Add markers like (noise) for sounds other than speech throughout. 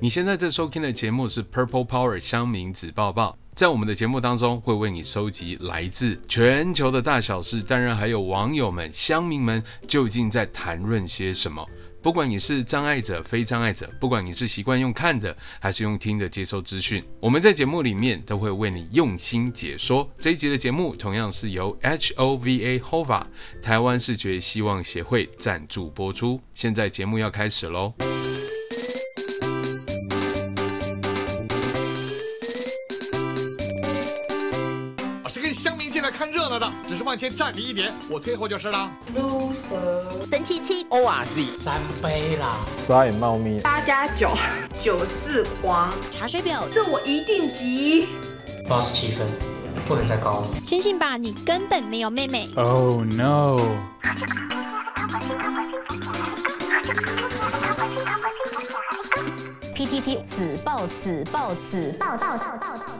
你现在在收听的节目是 Purple Power 乡民子抱抱，在我们的节目当中，会为你收集来自全球的大小事，当然还有网友们、乡民们究竟在谈论些什么。不管你是障碍者、非障碍者，不管你是习惯用看的还是用听的接收资讯，我们在节目里面都会为你用心解说。这一集的节目同样是由 HOVA HOVA 台湾视觉希望协会赞助播出。现在节目要开始喽。只是往前站你一点，我退后就是了。loser，神七七，O R Z，三杯啦，衰猫咪，八加九，九四黄，茶水表，这我一定急。八十七分，不能再高了。相信吧，你根本没有妹妹。Oh no。P T T，子爆子爆子报报报报。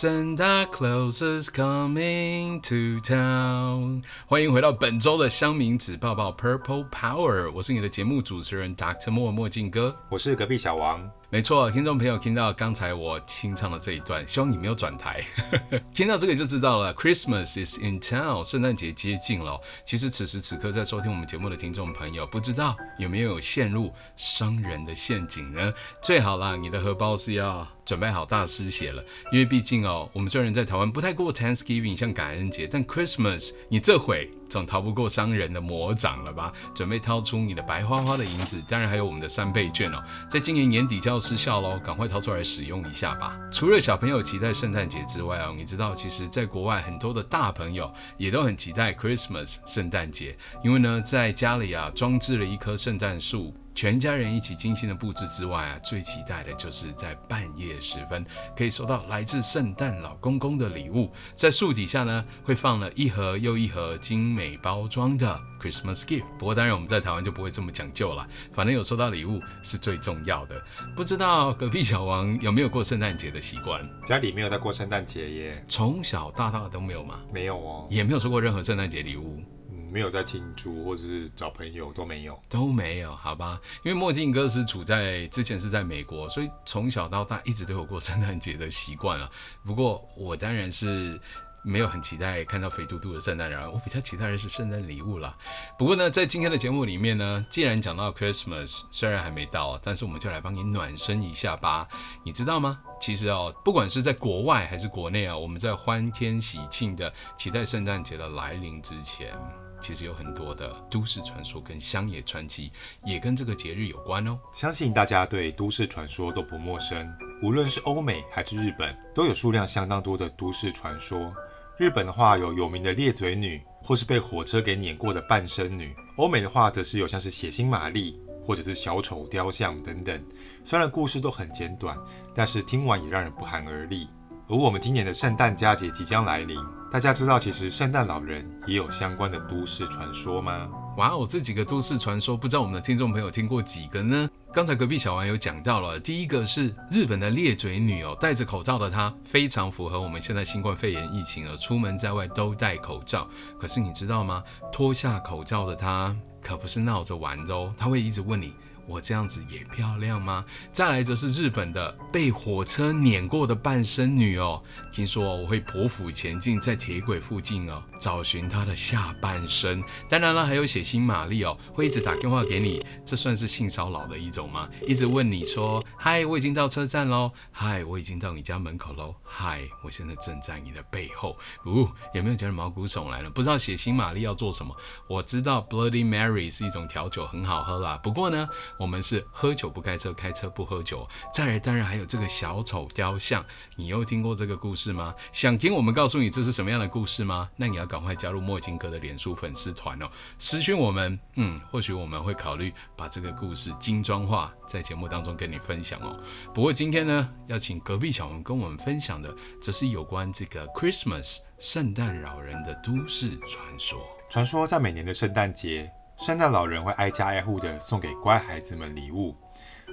Santa Claus is coming to town。欢迎回到本周的香民子抱抱 Purple Power，我是你的节目主持人 Dr. 莫墨镜哥，我是隔壁小王。没错，听众朋友听到刚才我清唱的这一段，希望你没有转台。(laughs) 听到这个就知道了，Christmas is in town，圣诞节接近了。其实此时此刻在收听我们节目的听众朋友，不知道有没有陷入商人的陷阱呢？最好啦，你的荷包是要准备好大失血了，因为毕竟哦，我们虽然在台湾不太过 Thanksgiving，像感恩节，但 Christmas 你这回。总逃不过商人的魔掌了吧？准备掏出你的白花花的银子，当然还有我们的三倍券哦，在今年年底就要失效喽，赶快掏出来使用一下吧。除了小朋友期待圣诞节之外哦，你知道，其实在国外很多的大朋友也都很期待 Christmas 圣诞节，因为呢，在家里啊装置了一棵圣诞树。全家人一起精心的布置之外啊，最期待的就是在半夜时分可以收到来自圣诞老公公的礼物。在树底下呢，会放了一盒又一盒精美包装的 Christmas gift。不过当然我们在台湾就不会这么讲究了，反正有收到礼物是最重要的。不知道隔壁小王有没有过圣诞节的习惯？家里没有在过圣诞节耶，从小到大都没有吗？没有哦，也没有收过任何圣诞节礼物。没有在庆祝，或者是找朋友都没有，都没有，好吧？因为墨镜哥是处在之前是在美国，所以从小到大一直都有过 (laughs) 圣诞节的习惯啊。不过我当然是没有很期待看到肥嘟嘟的圣诞人，我比较期待的是圣诞礼物啦。不过呢，在今天的节目里面呢，既然讲到 Christmas，虽然还没到，但是我们就来帮你暖身一下吧。你知道吗？其实哦，不管是在国外还是国内啊，我们在欢天喜庆的期待圣诞节的来临之前。其实有很多的都市传说跟乡野传奇也跟这个节日有关哦。相信大家对都市传说都不陌生，无论是欧美还是日本，都有数量相当多的都市传说。日本的话有有名的裂嘴女，或是被火车给碾过的半身女；欧美的话则是有像是血腥玛丽，或者是小丑雕像等等。虽然故事都很简短，但是听完也让人不寒而栗。而我们今年的圣诞佳节即将来临。大家知道，其实圣诞老人也有相关的都市传说吗？哇哦，这几个都市传说，不知道我们的听众朋友听过几个呢？刚才隔壁小王有讲到了，第一个是日本的裂嘴女哦，戴着口罩的她非常符合我们现在新冠肺炎疫情而出门在外都戴口罩。可是你知道吗？脱下口罩的她可不是闹着玩的哦，她会一直问你。我这样子也漂亮吗？再来则是日本的被火车碾过的半身女哦，听说我会匍匐前进在铁轨附近哦，找寻她的下半身。当然了，还有血腥玛丽哦，会一直打电话给你，这算是性骚扰的一种吗？一直问你说：“嗨，我已经到车站喽。嗨，我已经到你家门口喽。嗨，我现在正在你的背后。”呜，有没有觉得毛骨悚然了？不知道血腥玛丽要做什么？我知道 Bloody Mary 是一种调酒，很好喝啦。不过呢。我们是喝酒不开车，开车不喝酒。再来，当然还有这个小丑雕像，你有听过这个故事吗？想听我们告诉你这是什么样的故事吗？那你要赶快加入墨镜哥的脸书粉丝团哦，私讯我们，嗯，或许我们会考虑把这个故事精装化，在节目当中跟你分享哦。不过今天呢，要请隔壁小王跟我们分享的，则是有关这个 Christmas 圣诞老人的都市传说。传说在每年的圣诞节。圣诞老人会挨家挨户的送给乖孩子们礼物，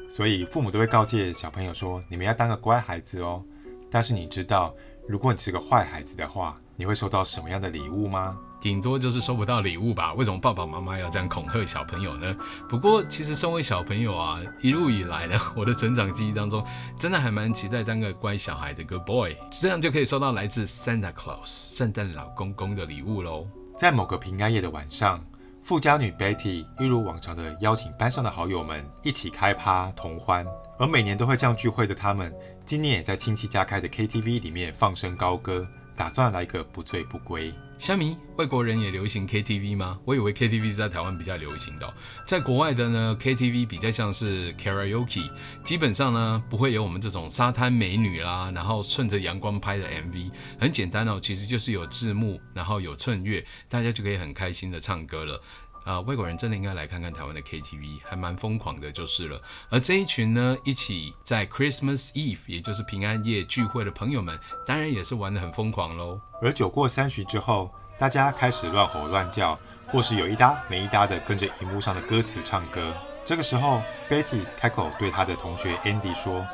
所以父母都会告诫小朋友说：“你们要当个乖孩子哦。”但是你知道，如果你是个坏孩子的话，你会收到什么样的礼物吗？顶多就是收不到礼物吧？为什么爸爸妈妈要这样恐吓小朋友呢？不过其实身为小朋友啊，一路以来呢，(laughs) 我的成长记忆当中，真的还蛮期待当个乖小孩的 good boy，这样就可以收到来自 Santa Claus 圣诞老公公的礼物喽。在某个平安夜的晚上，富家女 Betty 一如往常的邀请班上的好友们一起开趴同欢，而每年都会这样聚会的他们，今年也在亲戚家开的 KTV 里面放声高歌。打算来个不醉不归。虾米，外国人也流行 KTV 吗？我以为 KTV 是在台湾比较流行的。在国外的呢，KTV 比较像是 Karaoke，基本上呢不会有我们这种沙滩美女啦，然后顺着阳光拍的 MV，很简单哦，其实就是有字幕，然后有衬乐，大家就可以很开心的唱歌了。呃，外国人真的应该来看看台湾的 KTV，还蛮疯狂的，就是了。而这一群呢，一起在 Christmas Eve，也就是平安夜聚会的朋友们，当然也是玩的很疯狂喽。而酒过三巡之后，大家开始乱吼乱叫，或是有一搭没一搭的跟着荧幕上的歌词唱歌。这个时候，Betty 开口对她的同学 Andy 说：“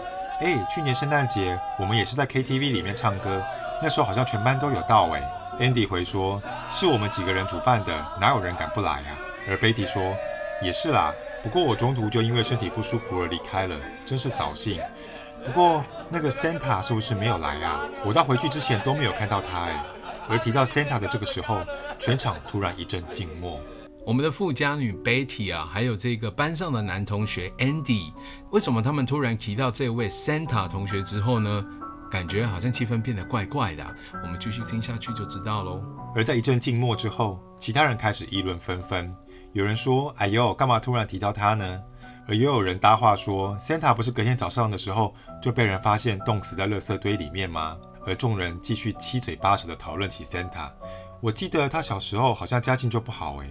哎，去年圣诞节我们也是在 KTV 里面唱歌，那时候好像全班都有到哎。” Andy 回说：“是我们几个人主办的，哪有人敢不来啊？”而 Betty 说：“也是啦，不过我中途就因为身体不舒服而离开了，真是扫兴。不过那个 Santa 是不是没有来啊？我到回去之前都没有看到他哎。”而提到 Santa 的这个时候，全场突然一阵静默。我们的富家女 Betty 啊，还有这个班上的男同学 Andy，为什么他们突然提到这位 Santa 同学之后呢？感觉好像气氛变得怪怪的，我们继续听下去就知道喽。而在一阵静默之后，其他人开始议论纷纷。有人说：“哎呦，干嘛突然提到他呢？”而又有人搭话说：“Santa 不是隔天早上的时候就被人发现冻死在垃圾堆里面吗？”而众人继续七嘴八舌的讨论起 Santa。我记得他小时候好像家境就不好诶。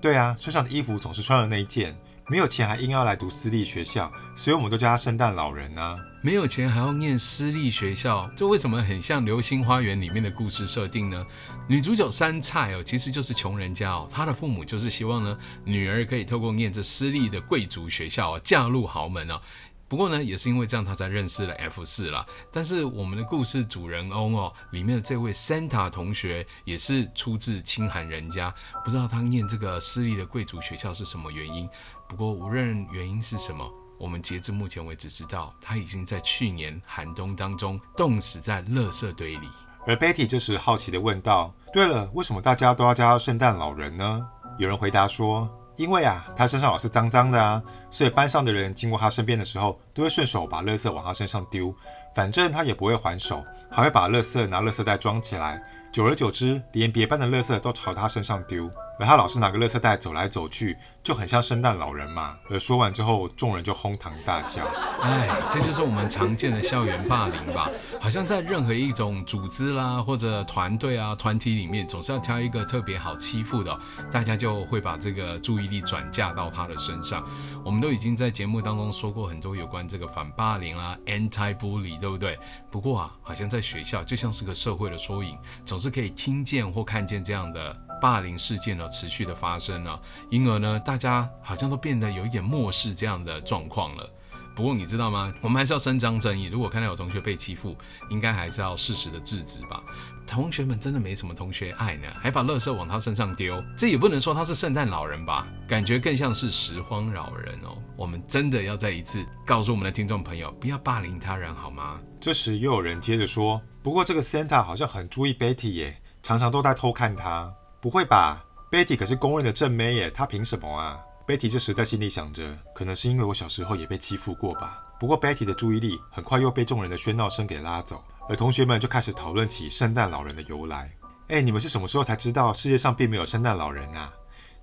对啊，身上的衣服总是穿的那一件。没有钱还硬要来读私立学校，所以我们都叫他圣诞老人啊。没有钱还要念私立学校，这为什么很像《流星花园》里面的故事设定呢？女主角杉菜哦，其实就是穷人家哦，她的父母就是希望呢，女儿可以透过念这私立的贵族学校啊，嫁入豪门哦。不过呢，也是因为这样，他才认识了 F 四啦。但是我们的故事主人翁哦，里面的这位 Santa 同学也是出自清寒人家，不知道他念这个私立的贵族学校是什么原因。不过无论原因是什么，我们截至目前为止知道，他已经在去年寒冬当中冻死在垃圾堆里。而 Betty 这时好奇地问道：“对了，为什么大家都要叫他圣诞老人呢？”有人回答说。因为啊，他身上老是脏脏的啊，所以班上的人经过他身边的时候，都会顺手把垃圾往他身上丢，反正他也不会还手，还会把垃圾拿垃圾袋装起来。久而久之，连别班的垃圾都朝他身上丢。而他老是拿个垃圾袋走来走去，就很像圣诞老人嘛。而说完之后，众人就哄堂大笑。哎，这就是我们常见的校园霸凌吧？好像在任何一种组织啦，或者团队啊、团体里面，总是要挑一个特别好欺负的，大家就会把这个注意力转嫁到他的身上。我们都已经在节目当中说过很多有关这个反霸凌啦、anti-bully，对不对？不过啊，好像在学校就像是个社会的缩影，总是可以听见或看见这样的。霸凌事件呢，持续的发生了，因而呢，大家好像都变得有一点漠视这样的状况了。不过你知道吗？我们还是要伸张正义。如果看到有同学被欺负，应该还是要适时的制止吧。同学们真的没什么同学爱呢，还把垃圾往他身上丢，这也不能说他是圣诞老人吧？感觉更像是拾荒老人哦。我们真的要再一次告诉我们的听众朋友，不要霸凌他人好吗？这时又有人接着说，不过这个 Santa 好像很注意 Betty 耶，常常都在偷看他。不会吧，Betty 可是公认的正妹耶，她凭什么啊？Betty 这时在心里想着，可能是因为我小时候也被欺负过吧。不过 Betty 的注意力很快又被众人的喧闹声给拉走，而同学们就开始讨论起圣诞老人的由来。哎，你们是什么时候才知道世界上并没有圣诞老人啊？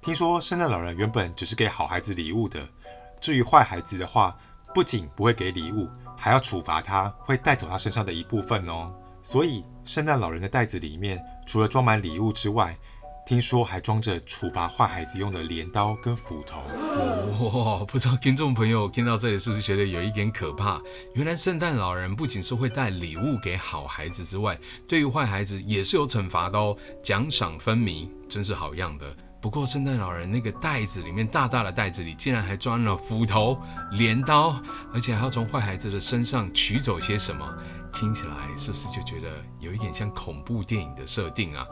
听说圣诞老人原本只是给好孩子礼物的，至于坏孩子的话，不仅不会给礼物，还要处罚他，会带走他身上的一部分哦。所以圣诞老人的袋子里面除了装满礼物之外，听说还装着处罚坏孩子用的镰刀跟斧头。哇，不知道听众朋友听到这里是不是觉得有一点可怕？原来圣诞老人不仅是会带礼物给好孩子之外，对于坏孩子也是有惩罚的哦，奖赏分明，真是好样的。不过圣诞老人那个袋子里面大大的袋子里竟然还装了斧头、镰刀，而且还要从坏孩子的身上取走些什么，听起来是不是就觉得有一点像恐怖电影的设定啊？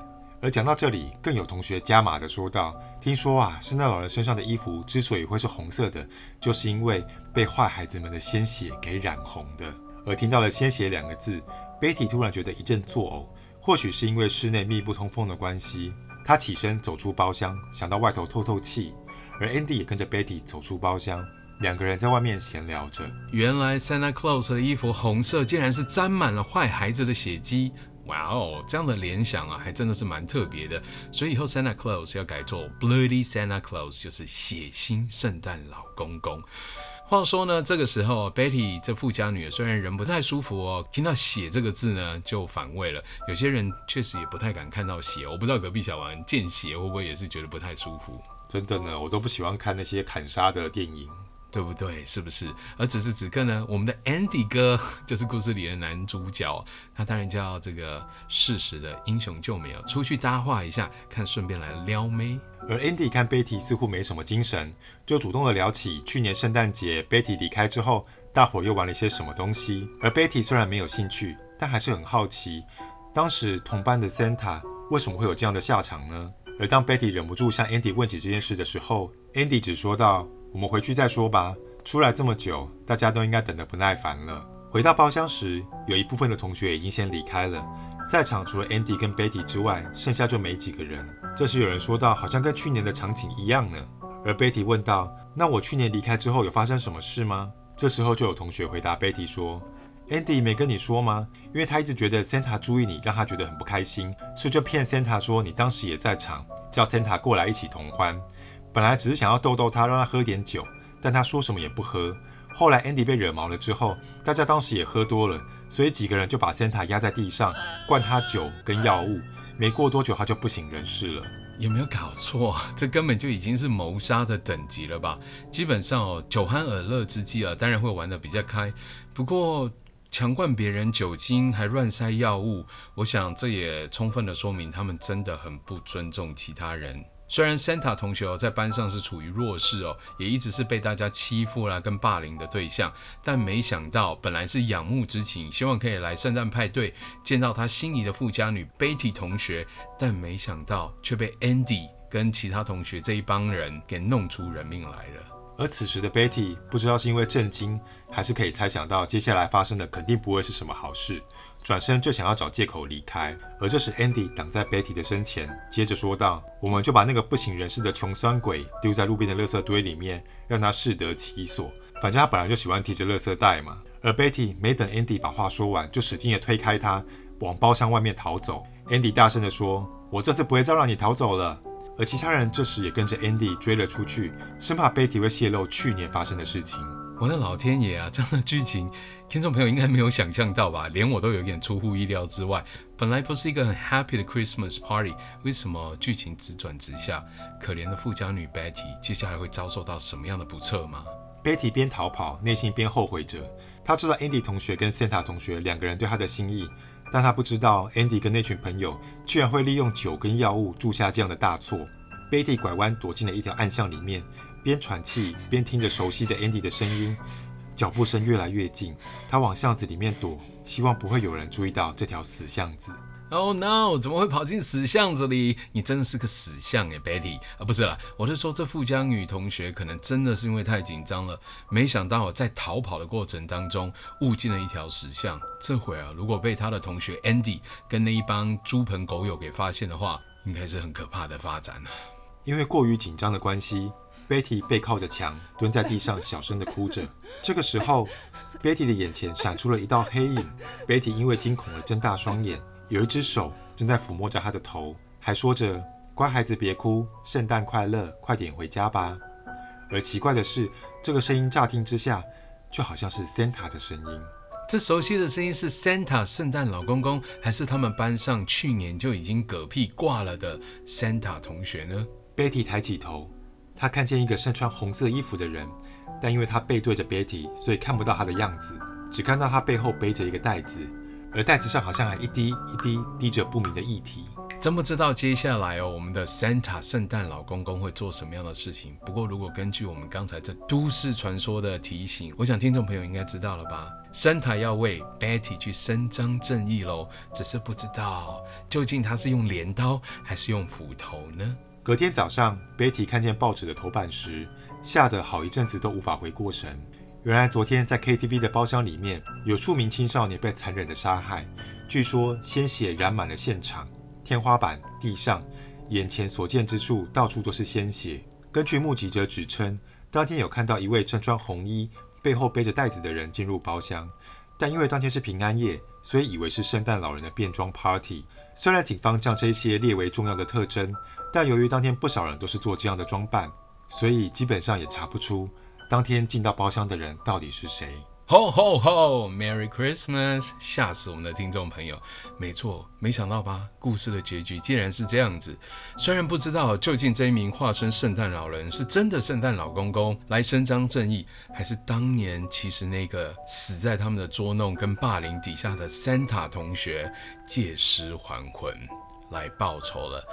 而讲到这里，更有同学加码的说道：“听说啊，圣诞老人身上的衣服之所以会是红色的，就是因为被坏孩子们的鲜血给染红的。”而听到了“鲜血”两个字，Betty 突然觉得一阵作呕。或许是因为室内密不通风的关系，他起身走出包厢，想到外头透透气。而 Andy 也跟着 Betty 走出包厢，两个人在外面闲聊着。原来 Santa Claus 的衣服红色，竟然是沾满了坏孩子的血迹。哇哦，这样的联想啊，还真的是蛮特别的。所以以后 Santa Claus 要改做 Bloody Santa Claus，就是血腥圣诞老公公。话说呢，这个时候 Betty 这富家女虽然人不太舒服哦，听到血这个字呢就反胃了。有些人确实也不太敢看到血，我不知道隔壁小王见血会不会也是觉得不太舒服。真的呢，我都不喜欢看那些砍杀的电影。对不对？是不是？而此时此刻呢，我们的 Andy 哥就是故事里的男主角，他当然叫这个适时的英雄救美啊，出去搭话一下，看顺便来撩妹。而 Andy 看 Betty 似乎没什么精神，就主动的聊起去年圣诞节 Betty 离开之后，大伙又玩了些什么东西。而 Betty 虽然没有兴趣，但还是很好奇，当时同班的 Santa 为什么会有这样的下场呢？而当 Betty 忍不住向 Andy 问起这件事的时候，Andy 只说道。我们回去再说吧。出来这么久，大家都应该等得不耐烦了。回到包厢时，有一部分的同学已经先离开了，在场除了 Andy 跟 Betty 之外，剩下就没几个人。这时有人说道：“好像跟去年的场景一样呢。”而 Betty 问道：“那我去年离开之后有发生什么事吗？”这时候就有同学回答 Betty 说：“Andy 没跟你说吗？因为他一直觉得 Santa 注意你，让他觉得很不开心，所以就骗 Santa 说你当时也在场，叫 Santa 过来一起同欢。”本来只是想要逗逗他，让他喝点酒，但他说什么也不喝。后来 Andy 被惹毛了之后，大家当时也喝多了，所以几个人就把 Santa 压在地上，灌他酒跟药物。没过多久，他就不省人事了。有没有搞错？(laughs) 这根本就已经是谋杀的等级了吧？基本上哦，酒酣耳热之际啊，当然会玩得比较开。不过强灌别人酒精，还乱塞药物，我想这也充分的说明他们真的很不尊重其他人。虽然 Santa 同学在班上是处于弱势哦，也一直是被大家欺负啦跟霸凌的对象，但没想到本来是仰慕之情，希望可以来圣诞派对见到他心仪的富家女 Betty 同学，但没想到却被 Andy 跟其他同学这一帮人给弄出人命来了。而此时的 Betty 不知道是因为震惊，还是可以猜想到接下来发生的肯定不会是什么好事。转身就想要找借口离开，而这时 Andy 挡在 Betty 的身前，接着说道：“我们就把那个不省人事的穷酸鬼丢在路边的垃圾堆里面，让他适得其所。反正他本来就喜欢提着垃圾袋嘛。”而 Betty 没等 Andy 把话说完，就使劲的推开他，往包厢外面逃走。Andy 大声的说：“我这次不会再让你逃走了。”而其他人这时也跟着 Andy 追了出去，生怕 Betty 会泄露去年发生的事情。我的老天爷啊！这样的剧情，听众朋友应该没有想象到吧？(laughs) 连我都有点出乎意料之外。本来不是一个很 happy 的 Christmas party，为什么剧情直转直下？可怜的富家女 Betty，接下来会遭受到什么样的不测吗？Betty 边逃跑，内心边后悔着。她知道 Andy 同学跟 Santa 同学两个人对她的心意，但她不知道 Andy 跟那群朋友居然会利用酒跟药物铸下这样的大错。Betty 拐弯躲进了一条暗巷里面。边喘气边听着熟悉的 Andy 的声音，脚步声越来越近。他往巷子里面躲，希望不会有人注意到这条死巷子。Oh no！怎么会跑进死巷子里？你真的是个死巷耶，Betty 啊！不是啦，我是说这富家女同学可能真的是因为太紧张了，没想到在逃跑的过程当中误进了一条死巷。这会啊，如果被她的同学 Andy 跟那一帮猪朋狗友给发现的话，应该是很可怕的发展。因为过于紧张的关系。Betty 背靠着墙，蹲在地上，小声的哭着。(laughs) 这个时候，Betty 的眼前闪出了一道黑影。Betty 因为惊恐而睁大双眼，有一只手正在抚摸着她的头，还说着：“乖孩子，别哭，圣诞快乐，快点回家吧。”而奇怪的是，这个声音乍听之下，就好像是 Santa 的声音。这熟悉的声音是 Santa 圣诞老公公，还是他们班上去年就已经嗝屁挂了的 Santa 同学呢？Betty 抬起头。他看见一个身穿红色衣服的人，但因为他背对着 Betty，所以看不到他的样子，只看到他背后背着一个袋子，而袋子上好像还一滴一滴滴着不明的液体。真不知道接下来哦，我们的 Santa 圣诞老公公会做什么样的事情。不过，如果根据我们刚才这都市传说的提醒，我想听众朋友应该知道了吧？Santa 要为 Betty 去伸张正义喽，只是不知道究竟他是用镰刀还是用斧头呢？隔天早上，Betty 看见报纸的头版时，吓得好一阵子都无法回过神。原来昨天在 KTV 的包厢里面，有数名青少年被残忍的杀害，据说鲜血染满了现场。天花板、地上、眼前所见之处，到处都是鲜血。根据目击者指称，当天有看到一位身穿红衣、背后背着袋子的人进入包厢，但因为当天是平安夜，所以以为是圣诞老人的变装 party。虽然警方将这些列为重要的特征，但由于当天不少人都是做这样的装扮，所以基本上也查不出当天进到包厢的人到底是谁。吼吼吼，Merry Christmas！吓死我们的听众朋友。没错，没想到吧？故事的结局竟然是这样子。虽然不知道究竟这一名化身圣诞老人是真的圣诞老公公来伸张正义，还是当年其实那个死在他们的捉弄跟霸凌底下的 Santa 同学借尸还魂来报仇了。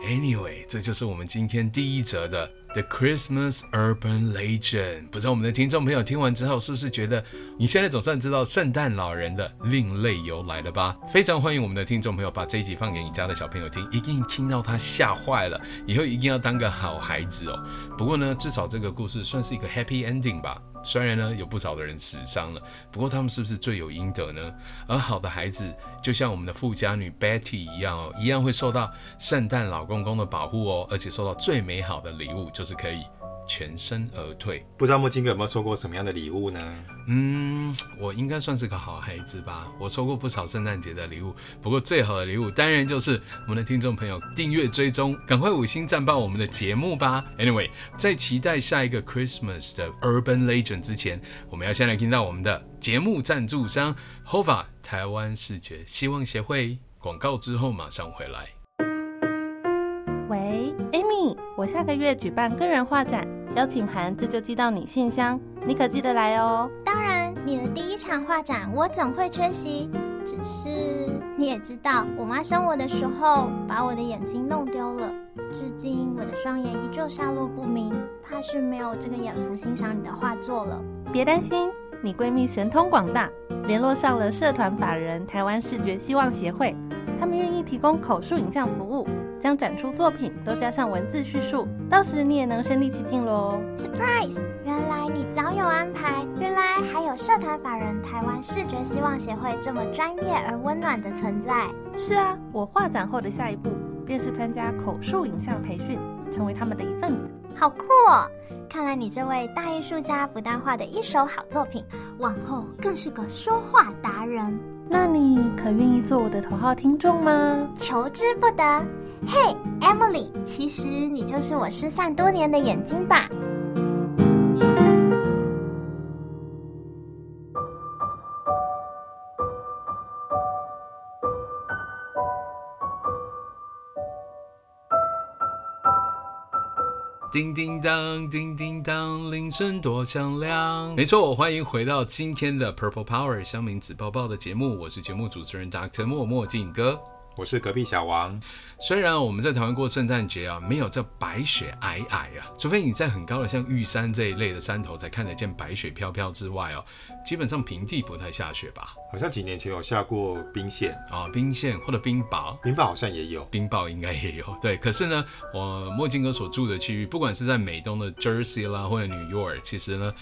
Anyway，这就是我们今天第一则的 The Christmas Urban Legend。不知道我们的听众朋友听完之后，是不是觉得你现在总算知道圣诞老人的另类由来了吧？非常欢迎我们的听众朋友把这一集放给你家的小朋友听，一定听到他吓坏了，以后一定要当个好孩子哦。不过呢，至少这个故事算是一个 Happy Ending 吧。虽然呢有不少的人死伤了，不过他们是不是罪有应得呢？而好的孩子就像我们的富家女 Betty 一样哦，一样会受到圣诞老公公的保护哦，而且收到最美好的礼物就是可以全身而退。不知道墨金哥有没有收过什么样的礼物呢？嗯，我应该算是个好孩子吧。我收过不少圣诞节的礼物，不过最好的礼物当然就是我们的听众朋友订阅追踪，赶快五星赞爆我们的节目吧。Anyway，在期待下一个 Christmas 的 Urban Legend 之前，我们要先来听到我们的节目赞助商 Hova 台湾视觉希望协会广告之后马上回来。喂，Amy，我下个月举办个人画展，邀请函这就寄到你信箱，你可记得来哦。当然，你的第一场画展我怎会缺席？只是你也知道，我妈生我的时候把我的眼睛弄丢了，至今我的双眼依旧下落不明，怕是没有这个眼福欣赏你的画作了。别担心，你闺蜜神通广大，联络上了社团法人台湾视觉希望协会，他们愿意提供口述影像服务。将展出作品都加上文字叙述，到时你也能身临其境喽。Surprise！原来你早有安排，原来还有社团法人台湾视觉希望协会这么专业而温暖的存在。是啊，我画展后的下一步便是参加口述影像培训，成为他们的一份子。好酷哦！看来你这位大艺术家不但画的一手好作品，往后更是个说话达人。你可愿意做我的头号听众吗？求之不得。嘿，Emily，其实你就是我失散多年的眼睛吧？叮叮当，叮叮当，铃声多响亮。没错，欢迎回到今天的 Purple Power 香明子抱抱的节目，我是节目主持人 Dr. 莫墨镜哥。我是隔壁小王。虽然我们在台湾过圣诞节啊，没有这白雪皑皑啊，除非你在很高的像玉山这一类的山头才看得见白雪飘飘之外哦，基本上平地不太下雪吧？好像几年前有下过冰线啊，冰线或者冰雹，冰雹好像也有，冰雹应该也有。对，可是呢，我墨镜哥所住的区域，不管是在美东的 Jersey 啦，或者 New York，其实呢。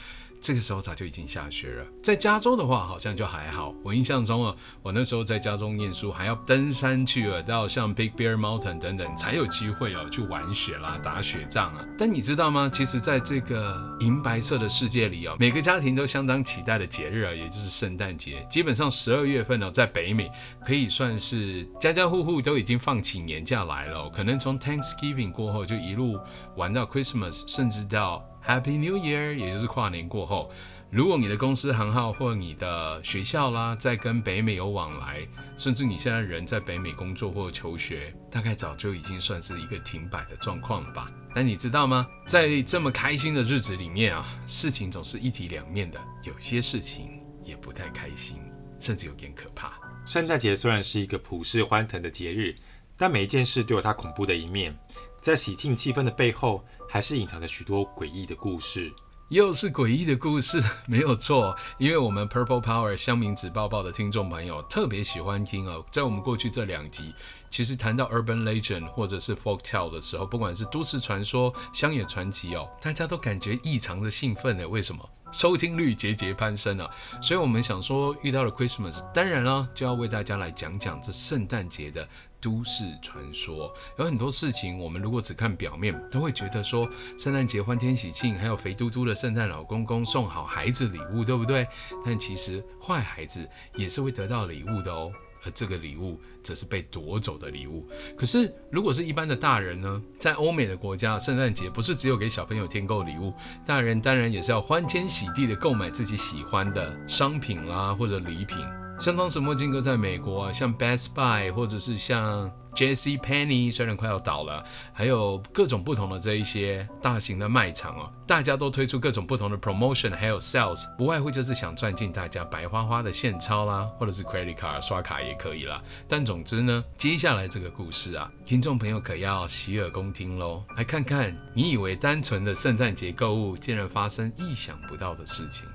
这个时候早就已经下雪了，在加州的话好像就还好。我印象中啊，我那时候在加州念书，还要登山去了到像 Big Bear Mountain 等等，才有机会哦去玩雪啦、打雪仗啊。但你知道吗？其实在这个银白色的世界里哦，每个家庭都相当期待的节日啊，也就是圣诞节。基本上十二月份呢，在北美可以算是家家户户都已经放起年假来了，可能从 Thanksgiving 过后就一路玩到 Christmas，甚至到 Happy New Year，也就是跨年过后，如果你的公司行号或你的学校啦，在跟北美有往来，甚至你现在人在北美工作或求学，大概早就已经算是一个停摆的状况了吧？但你知道吗？在这么开心的日子里面啊，事情总是一体两面的，有些事情也不太开心，甚至有点可怕。圣诞节虽然是一个普世欢腾的节日。但每一件事都有它恐怖的一面，在喜庆气氛的背后，还是隐藏着许多诡异的故事。又是诡异的故事，(laughs) 没有错，因为我们 Purple Power 乡民子报报的听众朋友特别喜欢听哦。在我们过去这两集，其实谈到 Urban Legend 或者是 Folk Tale 的时候，不管是都市传说、乡野传奇哦，大家都感觉异常的兴奋呢。为什么？收听率节节攀升啊！所以我们想说，遇到了 Christmas，当然了，就要为大家来讲讲这圣诞节的都市传说。有很多事情，我们如果只看表面，都会觉得说圣诞节欢天喜庆，还有肥嘟嘟的圣诞老公公送好孩子礼物，对不对？但其实坏孩子也是会得到礼物的哦。而这个礼物则是被夺走的礼物。可是，如果是一般的大人呢？在欧美的国家，圣诞节不是只有给小朋友添购礼物，大人当然也是要欢天喜地的购买自己喜欢的商品啦，或者礼品。像当时墨镜哥在美国啊，像 Best Buy 或者是像 J.C. Penney，虽然快要倒了，还有各种不同的这一些大型的卖场哦，大家都推出各种不同的 promotion，还有 sales，不外乎就是想赚进大家白花花的现钞啦，或者是 credit card 刷卡也可以啦。但总之呢，接下来这个故事啊，听众朋友可要洗耳恭听喽，来看看你以为单纯的圣诞节购物，竟然发生意想不到的事情。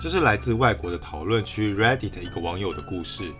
这是来自外国的讨论区 Reddit 一个网友的故事。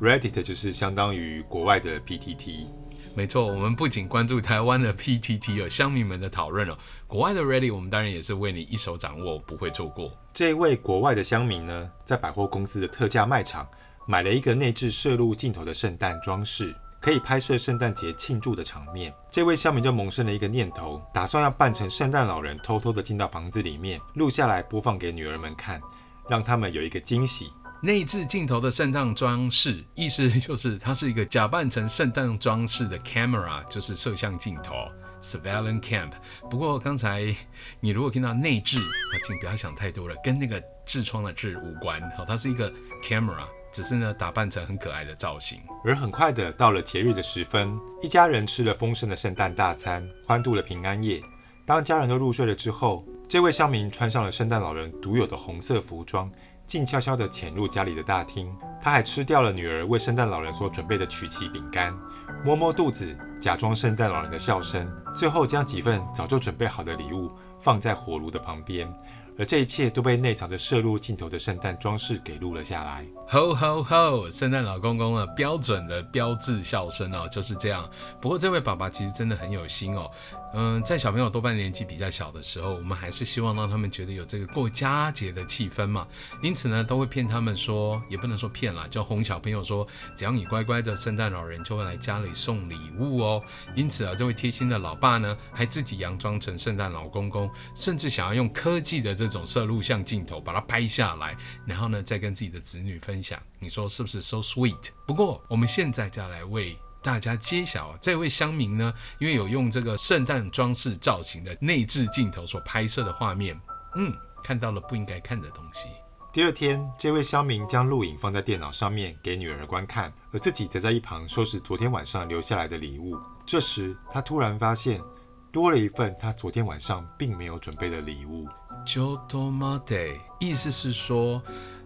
Reddit 就是相当于国外的 PTT。没错，我们不仅关注台湾的 PTT 哦，乡民们的讨论哦，国外的 Reddit 我们当然也是为你一手掌握，不会错过。这一位国外的乡民呢，在百货公司的特价卖场买了一个内置摄录镜头的圣诞装饰，可以拍摄圣诞节庆祝的场面。这位乡民就萌生了一个念头，打算要扮成圣诞老人，偷偷的进到房子里面，录下来播放给女儿们看。让他们有一个惊喜。内置镜头的圣诞装饰，意思就是它是一个假扮成圣诞装饰的 camera，就是摄像镜头 surveillance camp。不过刚才你如果听到内置，啊，请不要想太多了，跟那个痔疮的痔无关。好，它是一个 camera，只是呢打扮成很可爱的造型。而很快的到了节日的时分，一家人吃了丰盛的圣诞大餐，欢度了平安夜。当家人都入睡了之后，这位乡民穿上了圣诞老人独有的红色服装，静悄悄地潜入家里的大厅。他还吃掉了女儿为圣诞老人所准备的曲奇饼干，摸摸肚子，假装圣诞老人的笑声，最后将几份早就准备好的礼物放在火炉的旁边。而这一切都被内藏着摄入镜头的圣诞装饰给录了下来。吼吼吼！圣诞老公公的标准的标志笑声哦，就是这样。不过这位爸爸其实真的很有心哦。嗯，在小朋友多半年纪比较小的时候，我们还是希望让他们觉得有这个过佳节的气氛嘛。因此呢，都会骗他们说，也不能说骗啦，就哄小朋友说，只要你乖乖的，圣诞老人就会来家里送礼物哦。因此啊，这位贴心的老爸呢，还自己佯装成圣诞老公公，甚至想要用科技的这种摄录像镜头把它拍下来，然后呢，再跟自己的子女分享。你说是不是 so sweet？不过我们现在就要来为。大家揭晓啊，这位乡民呢，因为有用这个圣诞装饰造型的内置镜头所拍摄的画面，嗯，看到了不应该看的东西。第二天，这位乡民将录影放在电脑上面给女儿观看，而自己则在一旁收拾昨天晚上留下来的礼物。这时，他突然发现多了一份他昨天晚上并没有准备的礼物。ちょっと待て，意思是说。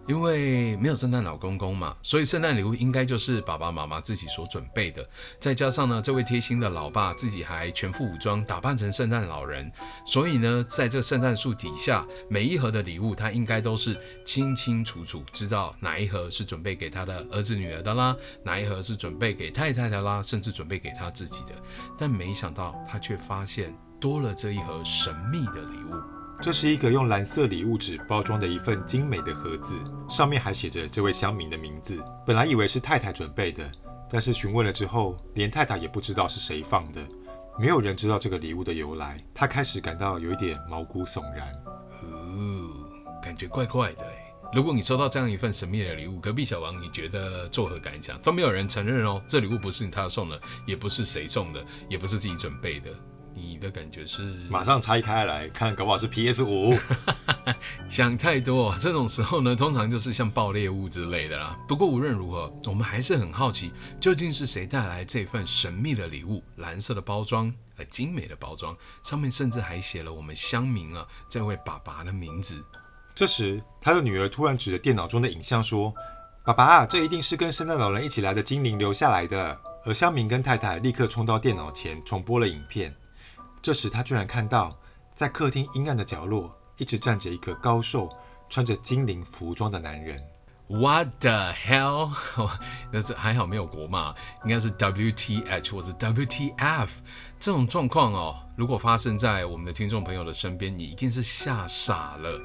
因为没有圣诞老公公嘛，所以圣诞礼物应该就是爸爸妈妈自己所准备的。再加上呢，这位贴心的老爸自己还全副武装，打扮成圣诞老人，所以呢，在这圣诞树底下，每一盒的礼物他应该都是清清楚楚知道哪一盒是准备给他的儿子女儿的啦，哪一盒是准备给太太的啦，甚至准备给他自己的。但没想到他却发现多了这一盒神秘的礼物。这是一个用蓝色礼物纸包装的一份精美的盒子，上面还写着这位乡民的名字。本来以为是太太准备的，但是询问了之后，连太太也不知道是谁放的，没有人知道这个礼物的由来。他开始感到有一点毛骨悚然，哦，感觉怪怪的。如果你收到这样一份神秘的礼物，隔壁小王，你觉得作何感想？都没有人承认哦，这礼物不是他送的，也不是谁送的，也不是自己准备的。你的感觉是马上拆开来看，搞不好是 PS 五。(laughs) 想太多，这种时候呢，通常就是像爆裂物之类的啦。不过无论如何，我们还是很好奇，究竟是谁带来这份神秘的礼物？蓝色的包装，呃精美的包装，上面甚至还写了我们乡民啊这位爸爸的名字。这时，他的女儿突然指着电脑中的影像说：“爸爸，这一定是跟圣诞老人一起来的精灵留下来的。”而乡民跟太太立刻冲到电脑前重播了影片。这时他居然看到，在客厅阴暗的角落，一直站着一个高瘦、穿着精灵服装的男人。What the hell？(laughs) 那这还好没有国骂，应该是 WTH 或者 WTF 这种状况哦。如果发生在我们的听众朋友的身边，你一定是吓傻了。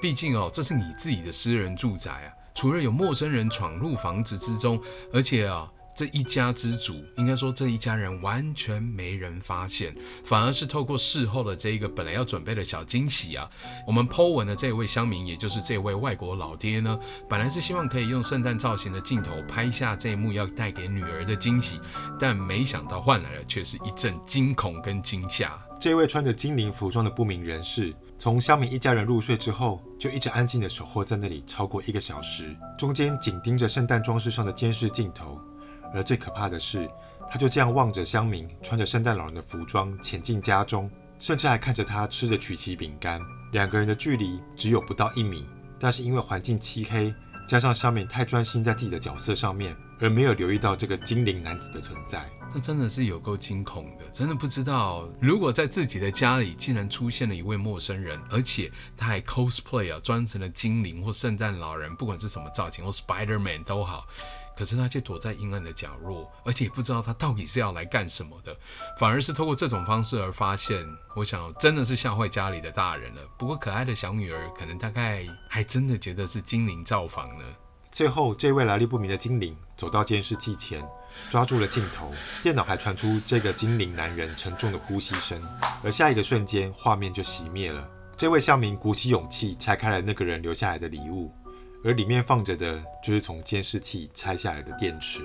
毕竟哦，这是你自己的私人住宅啊，除了有陌生人闯入房子之中，而且啊。这一家之主，应该说这一家人完全没人发现，反而是透过事后的这一个本来要准备的小惊喜啊，我们 Po 文的这位乡民，也就是这位外国老爹呢，本来是希望可以用圣诞造型的镜头拍下这一幕要带给女儿的惊喜，但没想到换来的却是一阵惊恐跟惊吓。这位穿着精灵服装的不明人士，从乡民一家人入睡之后，就一直安静的守候在那里超过一个小时，中间紧盯着圣诞装饰上的监视镜头。而最可怕的是，他就这样望着乡民穿着圣诞老人的服装潜进家中，甚至还看着他吃着曲奇饼干。两个人的距离只有不到一米，但是因为环境漆黑，加上乡民太专心在自己的角色上面，而没有留意到这个精灵男子的存在。这真的是有够惊恐的，真的不知道，如果在自己的家里竟然出现了一位陌生人，而且他还 cosplay 啊，装成了精灵或圣诞老人，不管是什么造型或 Spider-Man 都好。可是他却躲在阴暗的角落，而且也不知道他到底是要来干什么的，反而是透过这种方式而发现。我想真的是吓坏家里的大人了。不过可爱的小女儿可能大概还真的觉得是精灵造访呢。最后，这位来历不明的精灵走到监视器前，抓住了镜头，电脑还传出这个精灵男人沉重的呼吸声，而下一个瞬间，画面就熄灭了。这位乡民鼓起勇气拆开了那个人留下来的礼物。而里面放着的就是从监视器拆下来的电池，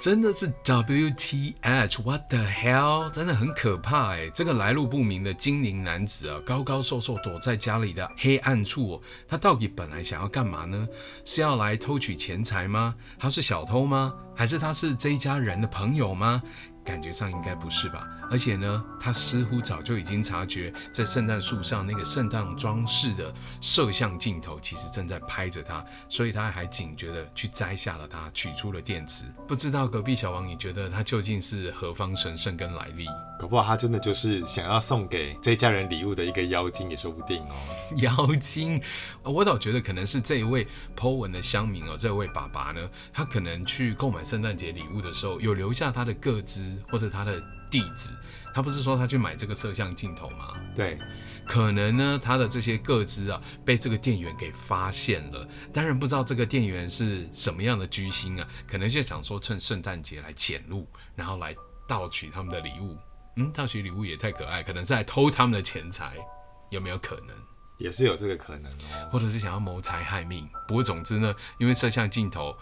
真的是 WTH，What the hell，真的很可怕哎！这个来路不明的精灵男子啊，高高瘦瘦躲在家里的黑暗处，他到底本来想要干嘛呢？是要来偷取钱财吗？他是小偷吗？还是他是这一家人的朋友吗？感觉上应该不是吧，而且呢，他似乎早就已经察觉，在圣诞树上那个圣诞装饰的摄像镜头其实正在拍着他，所以他还警觉的去摘下了它，取出了电池。不知道隔壁小王，你觉得他究竟是何方神圣跟来历？搞不好他真的就是想要送给这家人礼物的一个妖精也说不定哦。(laughs) 妖精，我倒觉得可能是这一位 Po 文的乡民哦，这位爸爸呢，他可能去购买圣诞节礼物的时候，有留下他的个资。或者他的地址，他不是说他去买这个摄像镜头吗？对，可能呢，他的这些个资啊，被这个店员给发现了。当然不知道这个店员是什么样的居心啊，可能就想说趁圣诞节来潜入，然后来盗取他们的礼物。嗯，盗取礼物也太可爱，可能是来偷他们的钱财，有没有可能？也是有这个可能哦，或者是想要谋财害命。不过总之呢，因为摄像镜头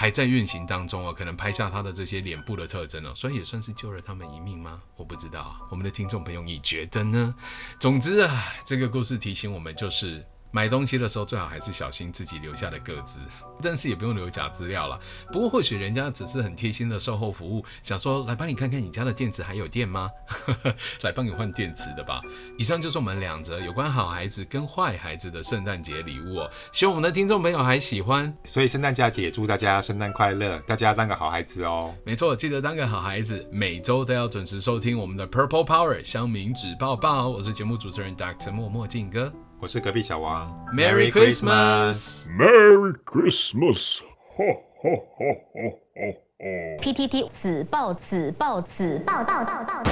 还在运行当中哦，可能拍下他的这些脸部的特征哦，所以也算是救了他们一命吗？我不知道，我们的听众朋友你觉得呢？总之啊，这个故事提醒我们就是。买东西的时候最好还是小心自己留下的个资，(laughs) 但是也不用留假资料了。不过或许人家只是很贴心的售后服务，想说来帮你看看你家的电池还有电吗？(laughs) 来帮你换电池的吧。以上就是我们两则有关好孩子跟坏孩子的圣诞节礼物哦，希望我们的听众朋友还喜欢。所以圣诞佳节祝大家圣诞快乐，大家当个好孩子哦。没错，记得当个好孩子，每周都要准时收听我们的 Purple Power 乡民纸报报。我是节目主持人 Dr. 默默静哥。我是隔壁小王，Merry Christmas，Merry Christmas，哈哈哈哈哈哈。PTT 子报子报子报道道道。